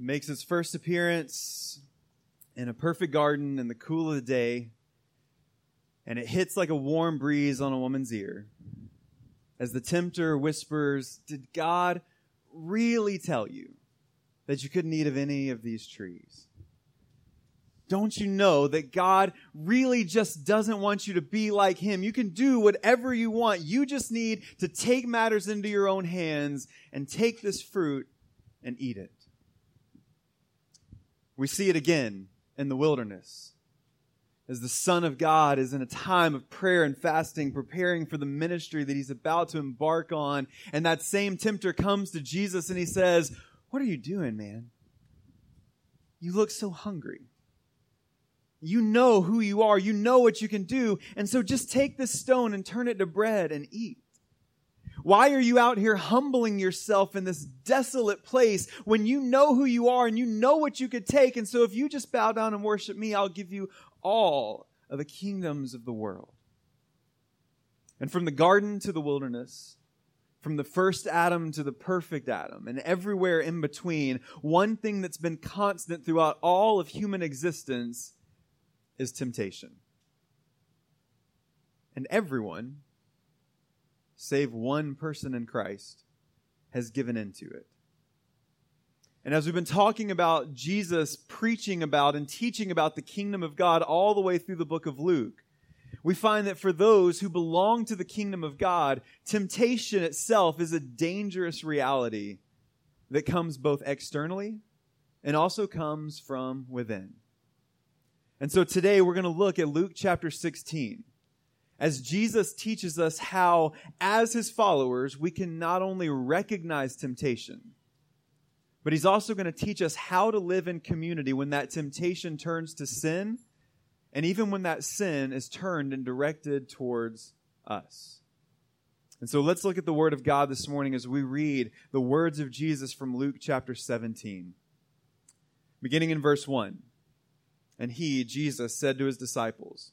It makes its first appearance in a perfect garden in the cool of the day, and it hits like a warm breeze on a woman's ear as the tempter whispers, Did God really tell you that you couldn't eat of any of these trees? Don't you know that God really just doesn't want you to be like Him? You can do whatever you want. You just need to take matters into your own hands and take this fruit and eat it. We see it again in the wilderness as the Son of God is in a time of prayer and fasting, preparing for the ministry that he's about to embark on. And that same tempter comes to Jesus and he says, What are you doing, man? You look so hungry. You know who you are. You know what you can do. And so just take this stone and turn it to bread and eat. Why are you out here humbling yourself in this desolate place when you know who you are and you know what you could take? And so if you just bow down and worship me, I'll give you all of the kingdoms of the world. And from the garden to the wilderness, from the first Adam to the perfect Adam, and everywhere in between, one thing that's been constant throughout all of human existence is temptation. And everyone, save one person in Christ, has given into it. And as we've been talking about Jesus preaching about and teaching about the kingdom of God all the way through the book of Luke, we find that for those who belong to the kingdom of God, temptation itself is a dangerous reality that comes both externally and also comes from within. And so today we're going to look at Luke chapter 16 as Jesus teaches us how, as his followers, we can not only recognize temptation, but he's also going to teach us how to live in community when that temptation turns to sin, and even when that sin is turned and directed towards us. And so let's look at the Word of God this morning as we read the words of Jesus from Luke chapter 17. Beginning in verse 1. And he, Jesus, said to his disciples,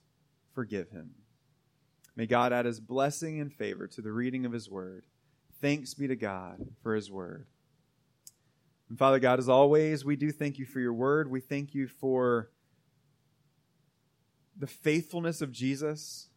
forgive him. May God add his blessing and favor to the reading of his word. Thanks be to God for his word. And Father God, as always, we do thank you for your word. We thank you for the faithfulness of Jesus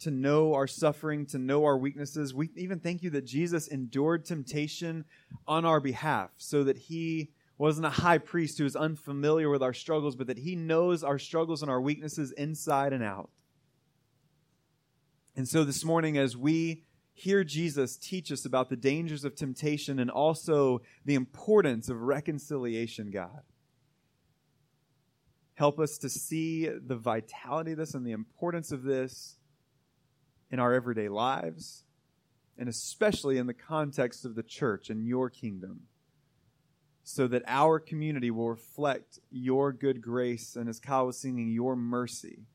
to know our suffering, to know our weaknesses. We even thank you that Jesus endured temptation on our behalf so that he wasn't a high priest who was unfamiliar with our struggles, but that he knows our struggles and our weaknesses inside and out. And so this morning, as we hear Jesus teach us about the dangers of temptation and also the importance of reconciliation, God, help us to see the vitality of this and the importance of this in our everyday lives, and especially in the context of the church and your kingdom, so that our community will reflect your good grace and, as Kyle was singing, your mercy.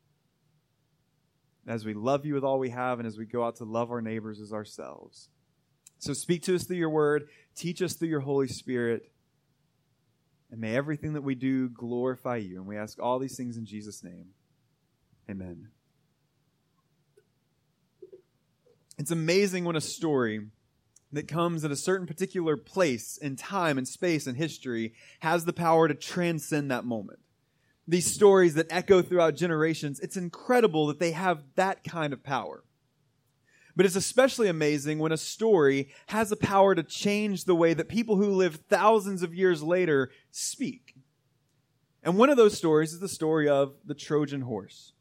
As we love you with all we have, and as we go out to love our neighbors as ourselves. So speak to us through your word, teach us through your Holy Spirit, and may everything that we do glorify you. And we ask all these things in Jesus' name. Amen. It's amazing when a story that comes at a certain particular place in time and space and history has the power to transcend that moment. These stories that echo throughout generations, it's incredible that they have that kind of power. But it's especially amazing when a story has the power to change the way that people who live thousands of years later speak. And one of those stories is the story of the Trojan horse.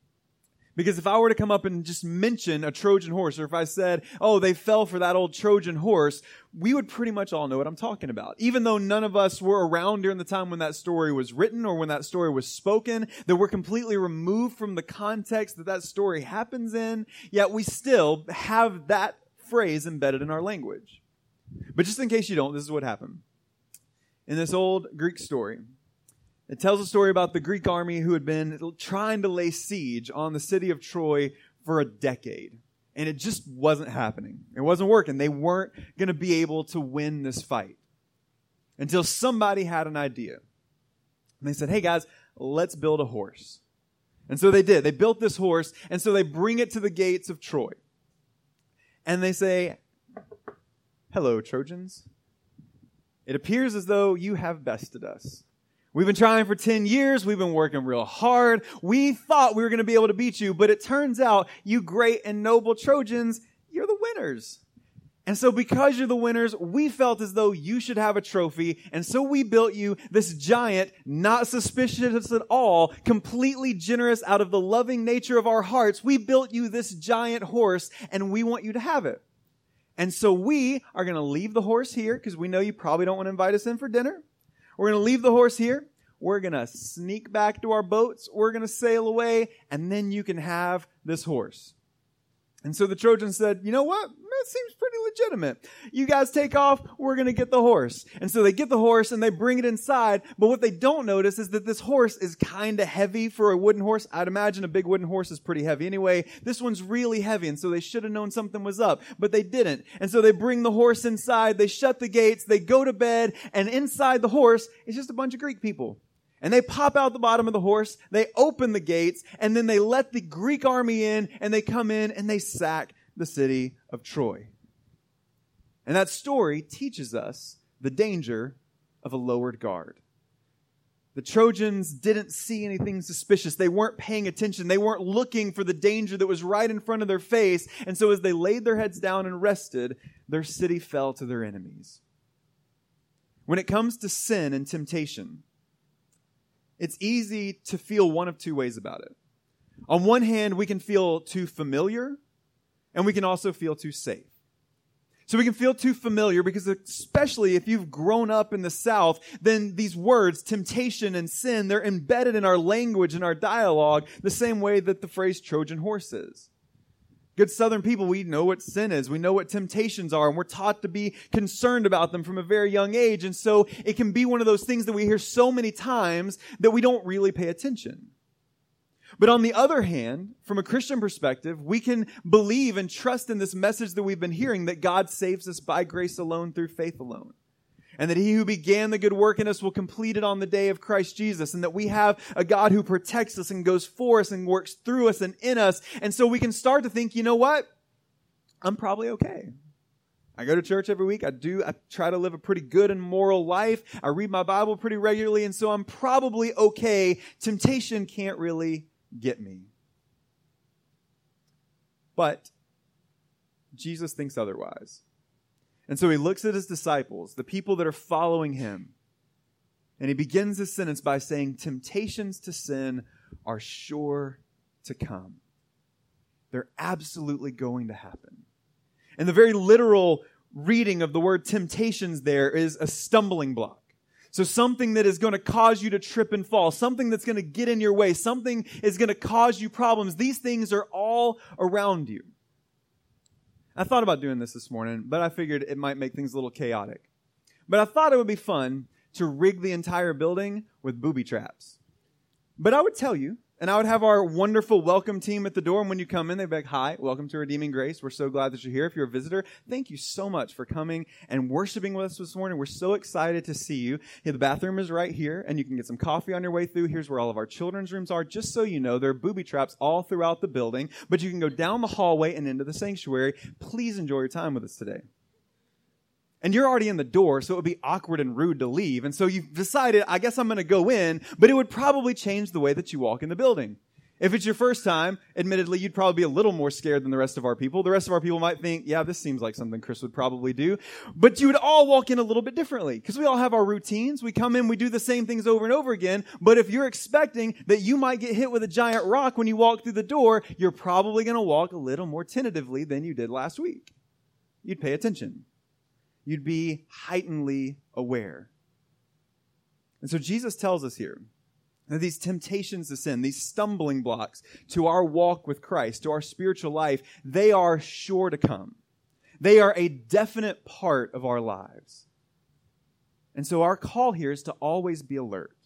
Because if I were to come up and just mention a Trojan horse, or if I said, oh, they fell for that old Trojan horse, we would pretty much all know what I'm talking about. Even though none of us were around during the time when that story was written or when that story was spoken, that we're completely removed from the context that that story happens in, yet we still have that phrase embedded in our language. But just in case you don't, this is what happened. in this old Greek story. It tells a story about the Greek army who had been trying to lay siege on the city of Troy for a decade. And it just wasn't happening. It wasn't working. They weren't going to be able to win this fight until somebody had an idea. And they said, hey guys, let's build a horse. And so they did. They built this horse, and so they bring it to the gates of Troy. And they say, Hello, Trojans. It appears as though you have bested us. We've been trying for 10 years. We've been working real hard. We thought we were going to be able to beat you, but it turns out you great and noble Trojans, you're the winners. And so because you're the winners, we felt as though you should have a trophy. And so we built you this giant, not suspicious at all, completely generous out of the loving nature of our hearts. We built you this giant horse and we want you to have it. And so we are going to leave the horse here because we know you probably don't want to invite us in for dinner. We're going to leave the horse here. We're going to sneak back to our boats. We're going to sail away and then you can have this horse. And so the Trojans said, you know what? That seems pretty legitimate. You guys take off. We're going to get the horse. And so they get the horse and they bring it inside. But what they don't notice is that this horse is kind of heavy for a wooden horse. I'd imagine a big wooden horse is pretty heavy. Anyway, this one's really heavy. And so they should have known something was up, but they didn't. And so they bring the horse inside. They shut the gates. They go to bed. And inside the horse is just a bunch of Greek people. And they pop out the bottom of the horse, they open the gates, and then they let the Greek army in, and they come in and they sack the city of Troy. And that story teaches us the danger of a lowered guard. The Trojans didn't see anything suspicious. They weren't paying attention. They weren't looking for the danger that was right in front of their face. And so as they laid their heads down and rested, their city fell to their enemies. When it comes to sin and temptation, it's easy to feel one of two ways about it. On one hand, we can feel too familiar, and we can also feel too safe. So we can feel too familiar because especially if you've grown up in the South, then these words, temptation and sin, they're embedded in our language and our dialogue the same way that the phrase Trojan horse is. Good Southern people, we know what sin is. We know what temptations are, and we're taught to be concerned about them from a very young age. And so it can be one of those things that we hear so many times that we don't really pay attention. But on the other hand, from a Christian perspective, we can believe and trust in this message that we've been hearing that God saves us by grace alone through faith alone and that he who began the good work in us will complete it on the day of Christ Jesus, and that we have a God who protects us and goes for us and works through us and in us. And so we can start to think, you know what? I'm probably okay. I go to church every week. I do, I try to live a pretty good and moral life. I read my Bible pretty regularly, and so I'm probably okay. Temptation can't really get me. But Jesus thinks otherwise. And so he looks at his disciples, the people that are following him, and he begins his sentence by saying, Temptations to sin are sure to come. They're absolutely going to happen. And the very literal reading of the word temptations there is a stumbling block. So something that is going to cause you to trip and fall, something that's going to get in your way, something is going to cause you problems. These things are all around you. I thought about doing this this morning, but I figured it might make things a little chaotic. But I thought it would be fun to rig the entire building with booby traps. But I would tell you and I would have our wonderful welcome team at the door. And when you come in, they'd be like, Hi, welcome to Redeeming Grace. We're so glad that you're here. If you're a visitor, thank you so much for coming and worshiping with us this morning. We're so excited to see you. the bathroom is right here, and you can get some coffee on your way through. Here's where all of our children's rooms are. Just so you know, there are booby traps all throughout the building, but you can go down the hallway and into the sanctuary. Please enjoy your time with us today and you're already in the door, so it would be awkward and rude to leave. And so you've decided, I guess I'm going to go in, but it would probably change the way that you walk in the building. If it's your first time, admittedly, you'd probably be a little more scared than the rest of our people. The rest of our people might think, yeah, this seems like something Chris would probably do. But you would all walk in a little bit differently because we all have our routines. We come in, we do the same things over and over again. But if you're expecting that you might get hit with a giant rock when you walk through the door, you're probably going to walk a little more tentatively than you did last week. You'd pay attention you'd be heightenedly aware. And so Jesus tells us here that these temptations to sin, these stumbling blocks to our walk with Christ, to our spiritual life, they are sure to come. They are a definite part of our lives. And so our call here is to always be alert,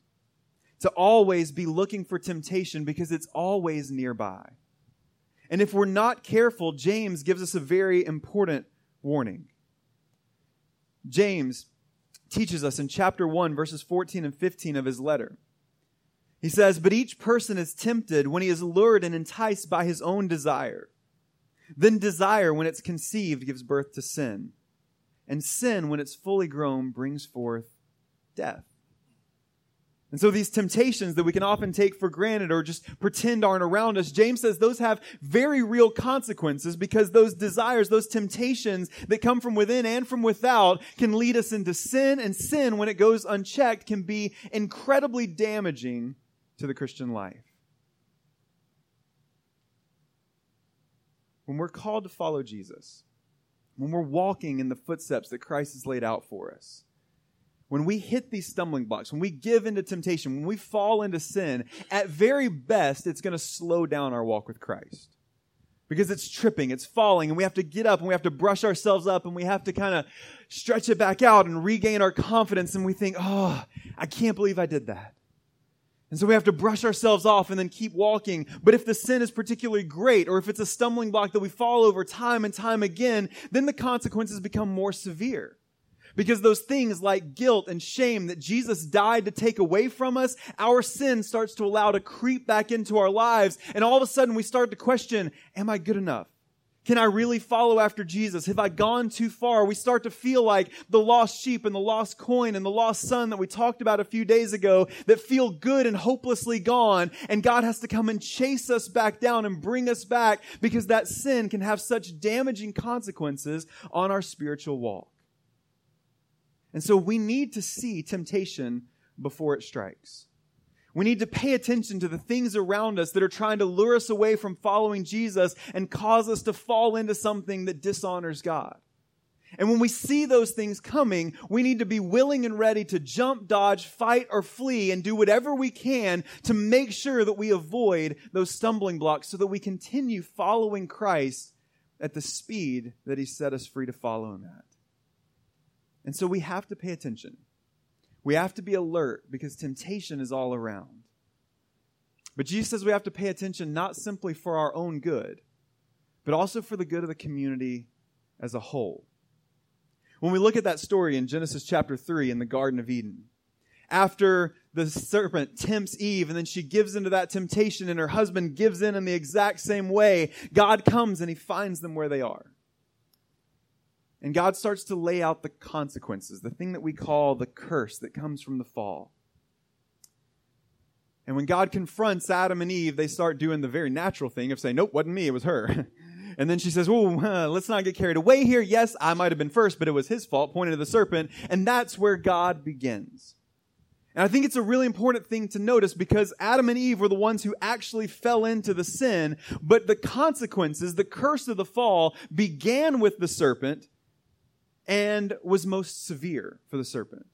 to always be looking for temptation because it's always nearby. And if we're not careful, James gives us a very important warning. James teaches us in chapter 1, verses 14 and 15 of his letter. He says, But each person is tempted when he is lured and enticed by his own desire. Then desire, when it's conceived, gives birth to sin and sin, when it's fully grown, brings forth death. And so these temptations that we can often take for granted or just pretend aren't around us, James says those have very real consequences because those desires, those temptations that come from within and from without can lead us into sin and sin when it goes unchecked can be incredibly damaging to the Christian life. When we're called to follow Jesus, when we're walking in the footsteps that Christ has laid out for us, when we hit these stumbling blocks, when we give into temptation, when we fall into sin, at very best, it's going to slow down our walk with Christ. Because it's tripping, it's falling, and we have to get up and we have to brush ourselves up and we have to kind of stretch it back out and regain our confidence. And we think, oh, I can't believe I did that. And so we have to brush ourselves off and then keep walking. But if the sin is particularly great, or if it's a stumbling block that we fall over time and time again, then the consequences become more severe. Because those things like guilt and shame that Jesus died to take away from us, our sin starts to allow to creep back into our lives. And all of a sudden we start to question, am I good enough? Can I really follow after Jesus? Have I gone too far? We start to feel like the lost sheep and the lost coin and the lost son that we talked about a few days ago that feel good and hopelessly gone. And God has to come and chase us back down and bring us back because that sin can have such damaging consequences on our spiritual walk. And so we need to see temptation before it strikes. We need to pay attention to the things around us that are trying to lure us away from following Jesus and cause us to fall into something that dishonors God. And when we see those things coming, we need to be willing and ready to jump, dodge, fight, or flee and do whatever we can to make sure that we avoid those stumbling blocks so that we continue following Christ at the speed that He set us free to follow Him at. And so we have to pay attention. We have to be alert because temptation is all around. But Jesus says we have to pay attention not simply for our own good, but also for the good of the community as a whole. When we look at that story in Genesis chapter 3 in the Garden of Eden, after the serpent tempts Eve and then she gives into that temptation and her husband gives in in the exact same way, God comes and he finds them where they are. And God starts to lay out the consequences, the thing that we call the curse that comes from the fall. And when God confronts Adam and Eve, they start doing the very natural thing of saying, Nope, wasn't me, it was her. and then she says, uh, let's not get carried away here. Yes, I might have been first, but it was his fault, pointing to the serpent. And that's where God begins. And I think it's a really important thing to notice because Adam and Eve were the ones who actually fell into the sin, but the consequences, the curse of the fall began with the serpent and was most severe for the serpent.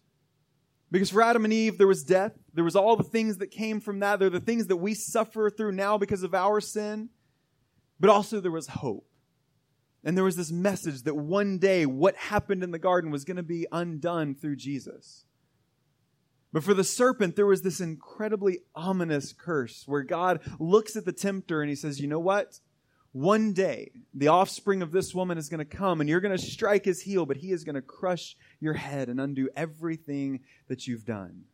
Because for Adam and Eve, there was death. There was all the things that came from that. They're the things that we suffer through now because of our sin. But also there was hope. And there was this message that one day what happened in the garden was going to be undone through Jesus. But for the serpent, there was this incredibly ominous curse where God looks at the tempter and he says, You know what? One day, the offspring of this woman is going to come and you're going to strike his heel, but he is going to crush your head and undo everything that you've done.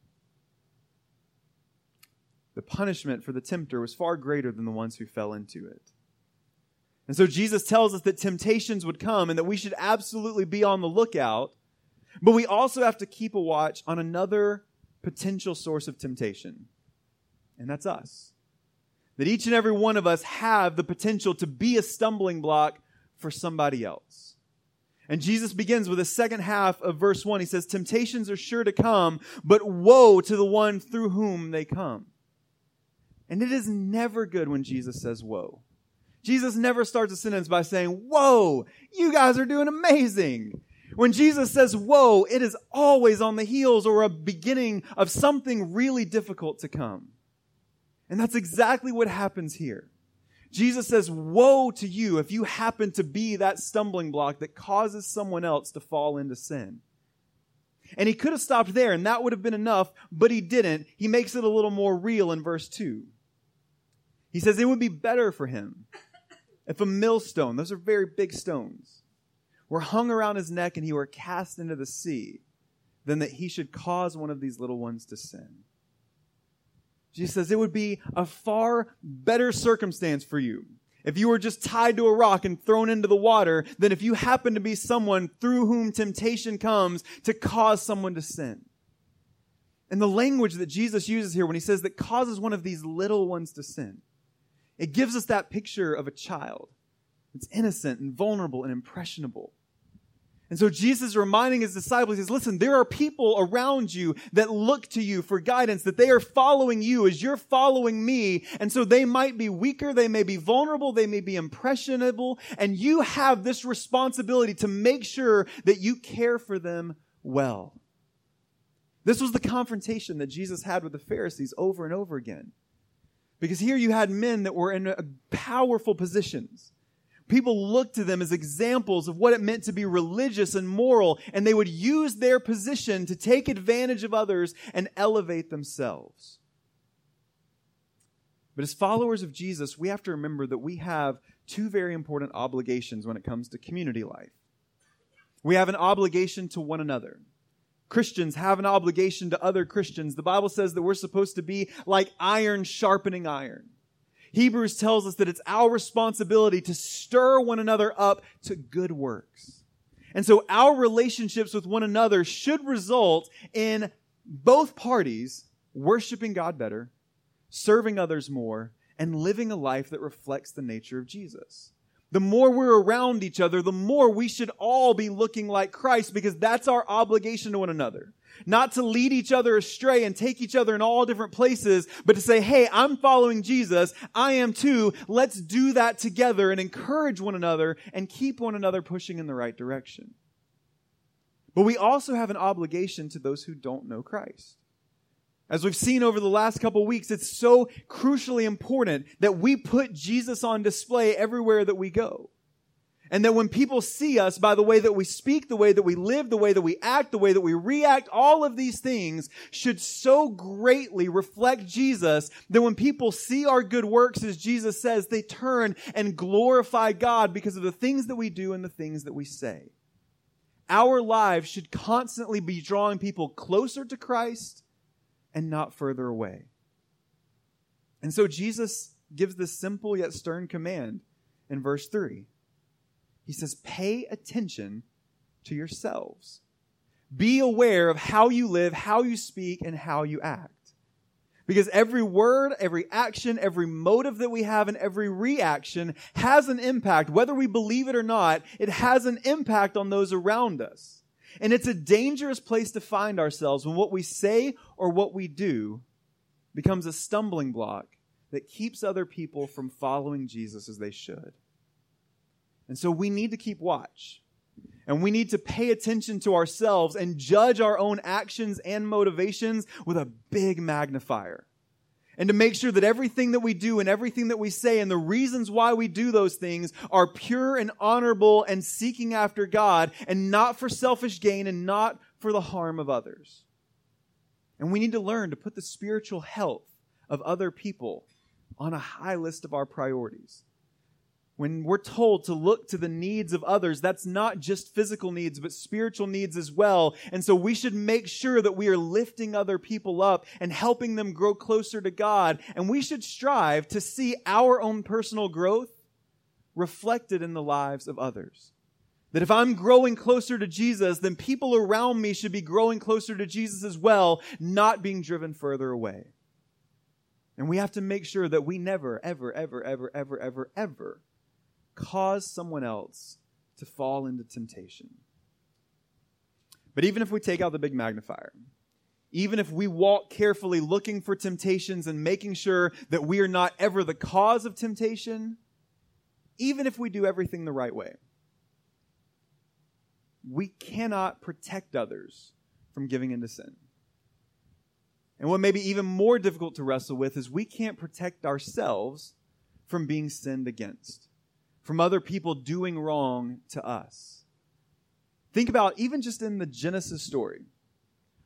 The punishment for the tempter was far greater than the ones who fell into it. And so Jesus tells us that temptations would come and that we should absolutely be on the lookout, but we also have to keep a watch on another potential source of temptation, and that's us that each and every one of us have the potential to be a stumbling block for somebody else. And Jesus begins with the second half of verse 1. He says, Temptations are sure to come, but woe to the one through whom they come. And it is never good when Jesus says woe. Jesus never starts a sentence by saying, Whoa, you guys are doing amazing. When Jesus says woe, it is always on the heels or a beginning of something really difficult to come. And that's exactly what happens here. Jesus says, Woe to you if you happen to be that stumbling block that causes someone else to fall into sin. And he could have stopped there and that would have been enough, but he didn't. He makes it a little more real in verse 2. He says it would be better for him if a millstone, those are very big stones, were hung around his neck and he were cast into the sea than that he should cause one of these little ones to sin. Jesus says it would be a far better circumstance for you if you were just tied to a rock and thrown into the water than if you happen to be someone through whom temptation comes to cause someone to sin. And the language that Jesus uses here when he says that causes one of these little ones to sin, it gives us that picture of a child. It's innocent and vulnerable and impressionable. And so Jesus is reminding his disciples, he says, listen, there are people around you that look to you for guidance, that they are following you as you're following me. And so they might be weaker, they may be vulnerable, they may be impressionable, and you have this responsibility to make sure that you care for them well. This was the confrontation that Jesus had with the Pharisees over and over again. Because here you had men that were in powerful positions People looked to them as examples of what it meant to be religious and moral, and they would use their position to take advantage of others and elevate themselves. But as followers of Jesus, we have to remember that we have two very important obligations when it comes to community life. We have an obligation to one another. Christians have an obligation to other Christians. The Bible says that we're supposed to be like iron sharpening iron. Hebrews tells us that it's our responsibility to stir one another up to good works. And so our relationships with one another should result in both parties worshiping God better, serving others more, and living a life that reflects the nature of Jesus. The more we're around each other, the more we should all be looking like Christ because that's our obligation to one another not to lead each other astray and take each other in all different places, but to say, hey, I'm following Jesus. I am too. Let's do that together and encourage one another and keep one another pushing in the right direction. But we also have an obligation to those who don't know Christ. As we've seen over the last couple weeks, it's so crucially important that we put Jesus on display everywhere that we go. And that when people see us by the way that we speak, the way that we live, the way that we act, the way that we react, all of these things should so greatly reflect Jesus that when people see our good works, as Jesus says, they turn and glorify God because of the things that we do and the things that we say. Our lives should constantly be drawing people closer to Christ and not further away. And so Jesus gives this simple yet stern command in verse 3. He says, pay attention to yourselves. Be aware of how you live, how you speak, and how you act. Because every word, every action, every motive that we have, and every reaction has an impact. Whether we believe it or not, it has an impact on those around us. And it's a dangerous place to find ourselves when what we say or what we do becomes a stumbling block that keeps other people from following Jesus as they should. And so we need to keep watch. And we need to pay attention to ourselves and judge our own actions and motivations with a big magnifier. And to make sure that everything that we do and everything that we say and the reasons why we do those things are pure and honorable and seeking after God and not for selfish gain and not for the harm of others. And we need to learn to put the spiritual health of other people on a high list of our priorities. When we're told to look to the needs of others, that's not just physical needs, but spiritual needs as well. And so we should make sure that we are lifting other people up and helping them grow closer to God. And we should strive to see our own personal growth reflected in the lives of others. That if I'm growing closer to Jesus, then people around me should be growing closer to Jesus as well, not being driven further away. And we have to make sure that we never, ever, ever, ever, ever, ever, ever cause someone else to fall into temptation. But even if we take out the big magnifier, even if we walk carefully looking for temptations and making sure that we are not ever the cause of temptation, even if we do everything the right way, we cannot protect others from giving into sin. And what may be even more difficult to wrestle with is we can't protect ourselves from being sinned against from other people doing wrong to us. Think about even just in the Genesis story.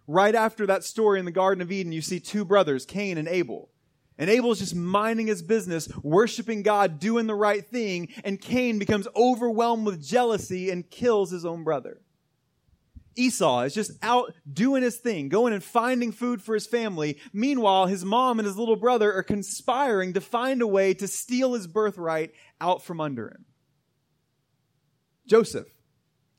Right after that story in the Garden of Eden, you see two brothers, Cain and Abel. And Abel's just minding his business, worshiping God, doing the right thing, and Cain becomes overwhelmed with jealousy and kills his own brother. Esau is just out doing his thing, going and finding food for his family. Meanwhile, his mom and his little brother are conspiring to find a way to steal his birthright out from under him. Joseph,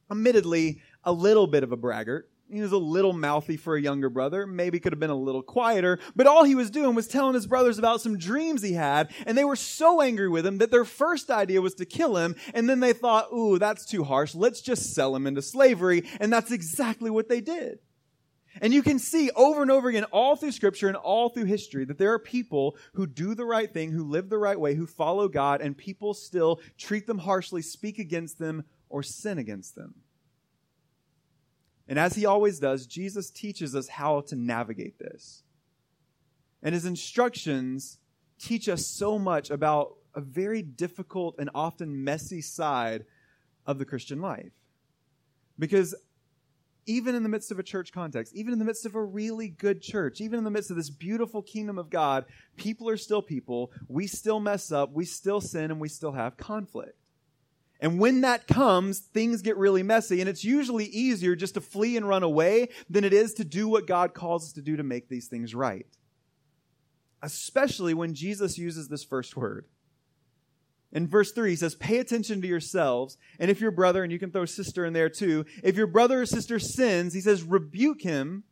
admittedly, a little bit of a braggart, he was a little mouthy for a younger brother, maybe could have been a little quieter, but all he was doing was telling his brothers about some dreams he had, and they were so angry with him that their first idea was to kill him, and then they thought, ooh, that's too harsh, let's just sell him into slavery, and that's exactly what they did. And you can see over and over again, all through scripture and all through history, that there are people who do the right thing, who live the right way, who follow God, and people still treat them harshly, speak against them, or sin against them. And as he always does, Jesus teaches us how to navigate this. And his instructions teach us so much about a very difficult and often messy side of the Christian life. Because even in the midst of a church context, even in the midst of a really good church, even in the midst of this beautiful kingdom of God, people are still people. We still mess up, we still sin, and we still have conflict. And when that comes, things get really messy, and it's usually easier just to flee and run away than it is to do what God calls us to do to make these things right. Especially when Jesus uses this first word. In verse 3, he says, Pay attention to yourselves, and if your brother, and you can throw sister in there too, if your brother or sister sins, he says, rebuke him,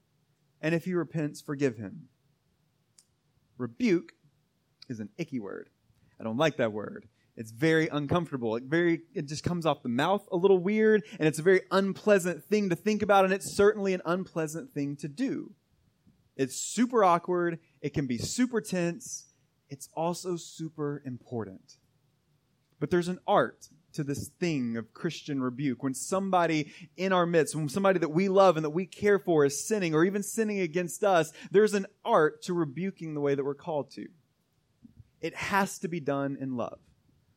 and if he repents, forgive him. Rebuke is an icky word. I don't like that word. It's very uncomfortable. It very it just comes off the mouth a little weird and it's a very unpleasant thing to think about and it's certainly an unpleasant thing to do. It's super awkward, it can be super tense, it's also super important. But there's an art to this thing of Christian rebuke. When somebody in our midst, when somebody that we love and that we care for is sinning or even sinning against us, there's an art to rebuking the way that we're called to. It has to be done in love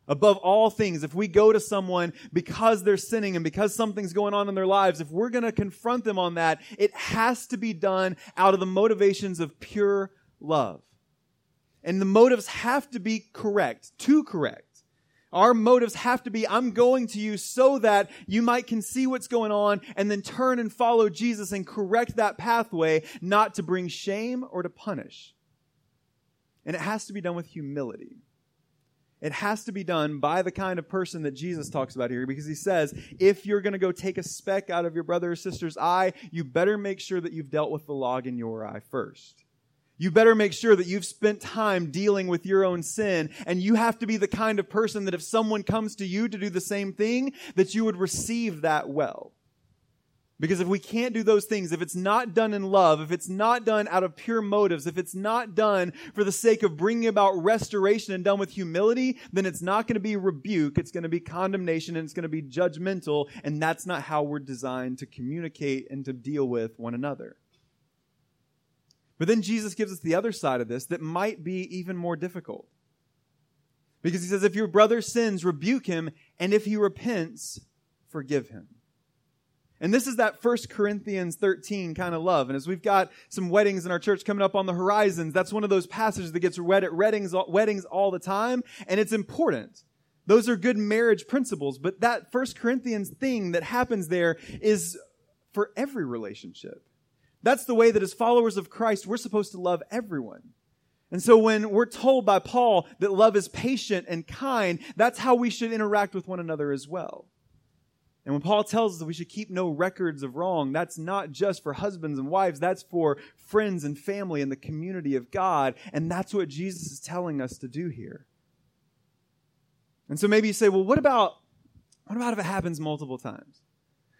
above all things, if we go to someone because they're sinning and because something's going on in their lives, if we're going to confront them on that, it has to be done out of the motivations of pure love. And the motives have to be correct, too correct. Our motives have to be, I'm going to you so that you might can see what's going on and then turn and follow Jesus and correct that pathway, not to bring shame or to punish. And it has to be done with humility. It has to be done by the kind of person that Jesus talks about here because he says, if you're going to go take a speck out of your brother or sister's eye, you better make sure that you've dealt with the log in your eye first. You better make sure that you've spent time dealing with your own sin and you have to be the kind of person that if someone comes to you to do the same thing, that you would receive that well. Because if we can't do those things, if it's not done in love, if it's not done out of pure motives, if it's not done for the sake of bringing about restoration and done with humility, then it's not going to be rebuke. It's going to be condemnation and it's going to be judgmental. And that's not how we're designed to communicate and to deal with one another. But then Jesus gives us the other side of this that might be even more difficult. Because he says, if your brother sins, rebuke him, and if he repents, forgive him. And this is that First Corinthians 13 kind of love. And as we've got some weddings in our church coming up on the horizons, that's one of those passages that gets read at weddings, weddings all the time. And it's important. Those are good marriage principles. But that First Corinthians thing that happens there is for every relationship. That's the way that as followers of Christ, we're supposed to love everyone. And so when we're told by Paul that love is patient and kind, that's how we should interact with one another as well. And when Paul tells us that we should keep no records of wrong, that's not just for husbands and wives, that's for friends and family and the community of God. And that's what Jesus is telling us to do here. And so maybe you say, well, what about, what about if it happens multiple times?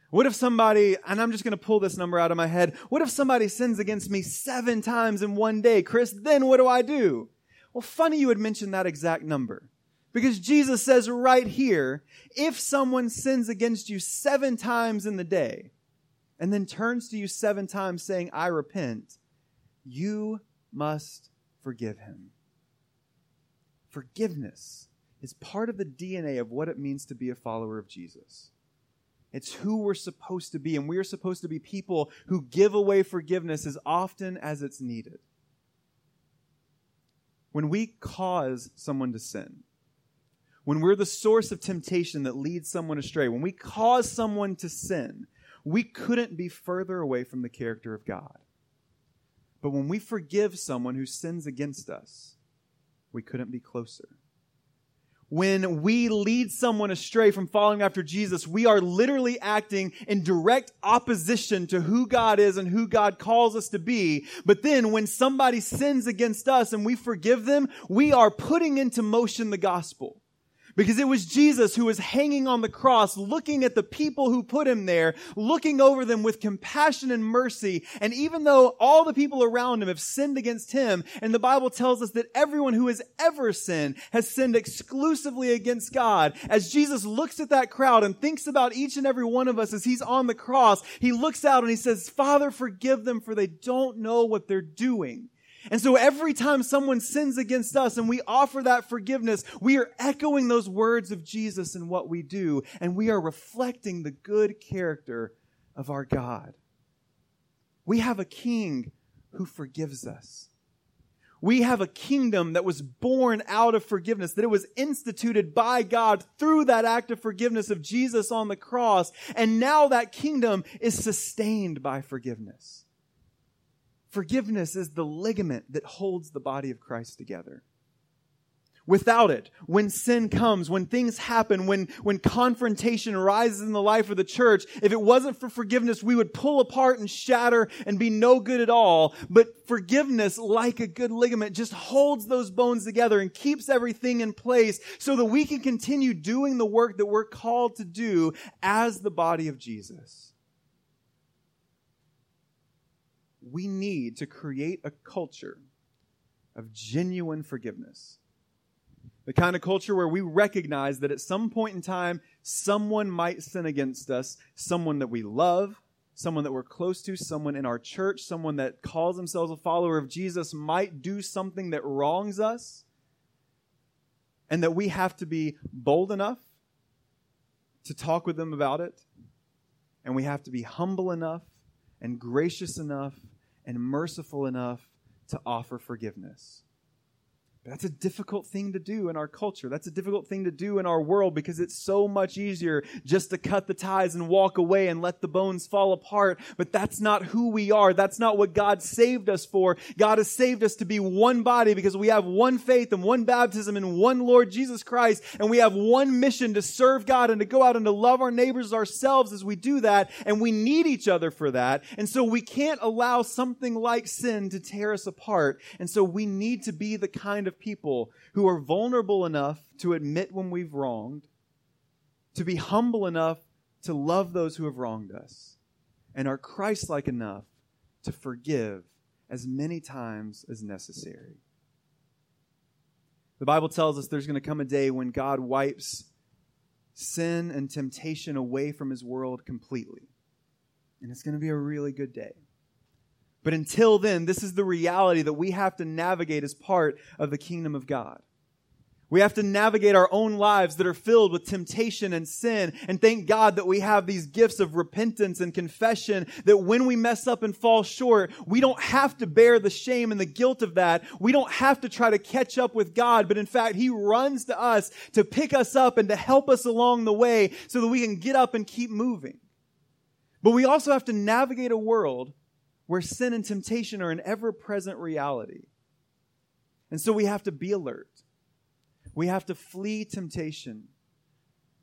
What if somebody, and I'm just going to pull this number out of my head, what if somebody sins against me seven times in one day? Chris, then what do I do? Well, funny you would mention that exact number. Because Jesus says right here, if someone sins against you seven times in the day and then turns to you seven times saying, I repent, you must forgive him. Forgiveness is part of the DNA of what it means to be a follower of Jesus. It's who we're supposed to be, and we are supposed to be people who give away forgiveness as often as it's needed. When we cause someone to sin, when we're the source of temptation that leads someone astray, when we cause someone to sin, we couldn't be further away from the character of God. But when we forgive someone who sins against us, we couldn't be closer when we lead someone astray from following after Jesus, we are literally acting in direct opposition to who God is and who God calls us to be. But then when somebody sins against us and we forgive them, we are putting into motion the gospel. Because it was Jesus who was hanging on the cross, looking at the people who put him there, looking over them with compassion and mercy. And even though all the people around him have sinned against him, and the Bible tells us that everyone who has ever sinned has sinned exclusively against God, as Jesus looks at that crowd and thinks about each and every one of us as he's on the cross, he looks out and he says, Father, forgive them for they don't know what they're doing. And so every time someone sins against us and we offer that forgiveness, we are echoing those words of Jesus in what we do, and we are reflecting the good character of our God. We have a king who forgives us. We have a kingdom that was born out of forgiveness, that it was instituted by God through that act of forgiveness of Jesus on the cross. And now that kingdom is sustained by forgiveness. Forgiveness is the ligament that holds the body of Christ together. Without it, when sin comes, when things happen, when, when confrontation arises in the life of the church, if it wasn't for forgiveness, we would pull apart and shatter and be no good at all. But forgiveness, like a good ligament, just holds those bones together and keeps everything in place so that we can continue doing the work that we're called to do as the body of Jesus. We need to create a culture of genuine forgiveness. The kind of culture where we recognize that at some point in time, someone might sin against us, someone that we love, someone that we're close to, someone in our church, someone that calls themselves a follower of Jesus might do something that wrongs us, and that we have to be bold enough to talk with them about it, and we have to be humble enough and gracious enough and merciful enough to offer forgiveness. That's a difficult thing to do in our culture. That's a difficult thing to do in our world because it's so much easier just to cut the ties and walk away and let the bones fall apart. But that's not who we are. That's not what God saved us for. God has saved us to be one body because we have one faith and one baptism and one Lord Jesus Christ. And we have one mission to serve God and to go out and to love our neighbors ourselves as we do that. And we need each other for that. And so we can't allow something like sin to tear us apart. And so we need to be the kind people who are vulnerable enough to admit when we've wronged, to be humble enough to love those who have wronged us, and are Christ like enough to forgive as many times as necessary. The Bible tells us there's going to come a day when God wipes sin and temptation away from his world completely. And it's going to be a really good day. But until then, this is the reality that we have to navigate as part of the kingdom of God. We have to navigate our own lives that are filled with temptation and sin. And thank God that we have these gifts of repentance and confession that when we mess up and fall short, we don't have to bear the shame and the guilt of that. We don't have to try to catch up with God, but in fact, He runs to us to pick us up and to help us along the way so that we can get up and keep moving. But we also have to navigate a world where sin and temptation are an ever present reality. And so we have to be alert. We have to flee temptation.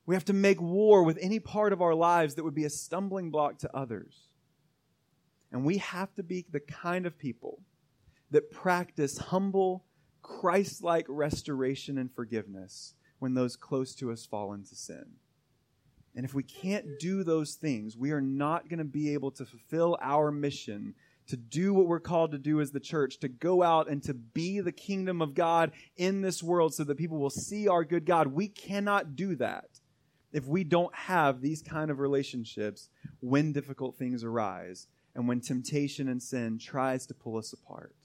We have to make war with any part of our lives that would be a stumbling block to others. And we have to be the kind of people that practice humble, Christ like restoration and forgiveness when those close to us fall into sin. And if we can't do those things, we are not going to be able to fulfill our mission to do what we're called to do as the church, to go out and to be the kingdom of God in this world so that people will see our good God. We cannot do that if we don't have these kind of relationships when difficult things arise and when temptation and sin tries to pull us apart.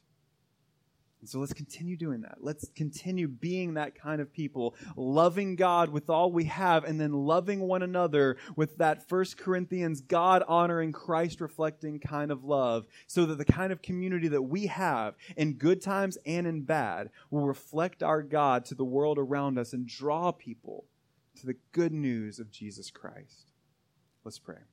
And so let's continue doing that. Let's continue being that kind of people, loving God with all we have, and then loving one another with that First Corinthians, God honoring, Christ reflecting kind of love, so that the kind of community that we have in good times and in bad will reflect our God to the world around us and draw people to the good news of Jesus Christ. Let's pray.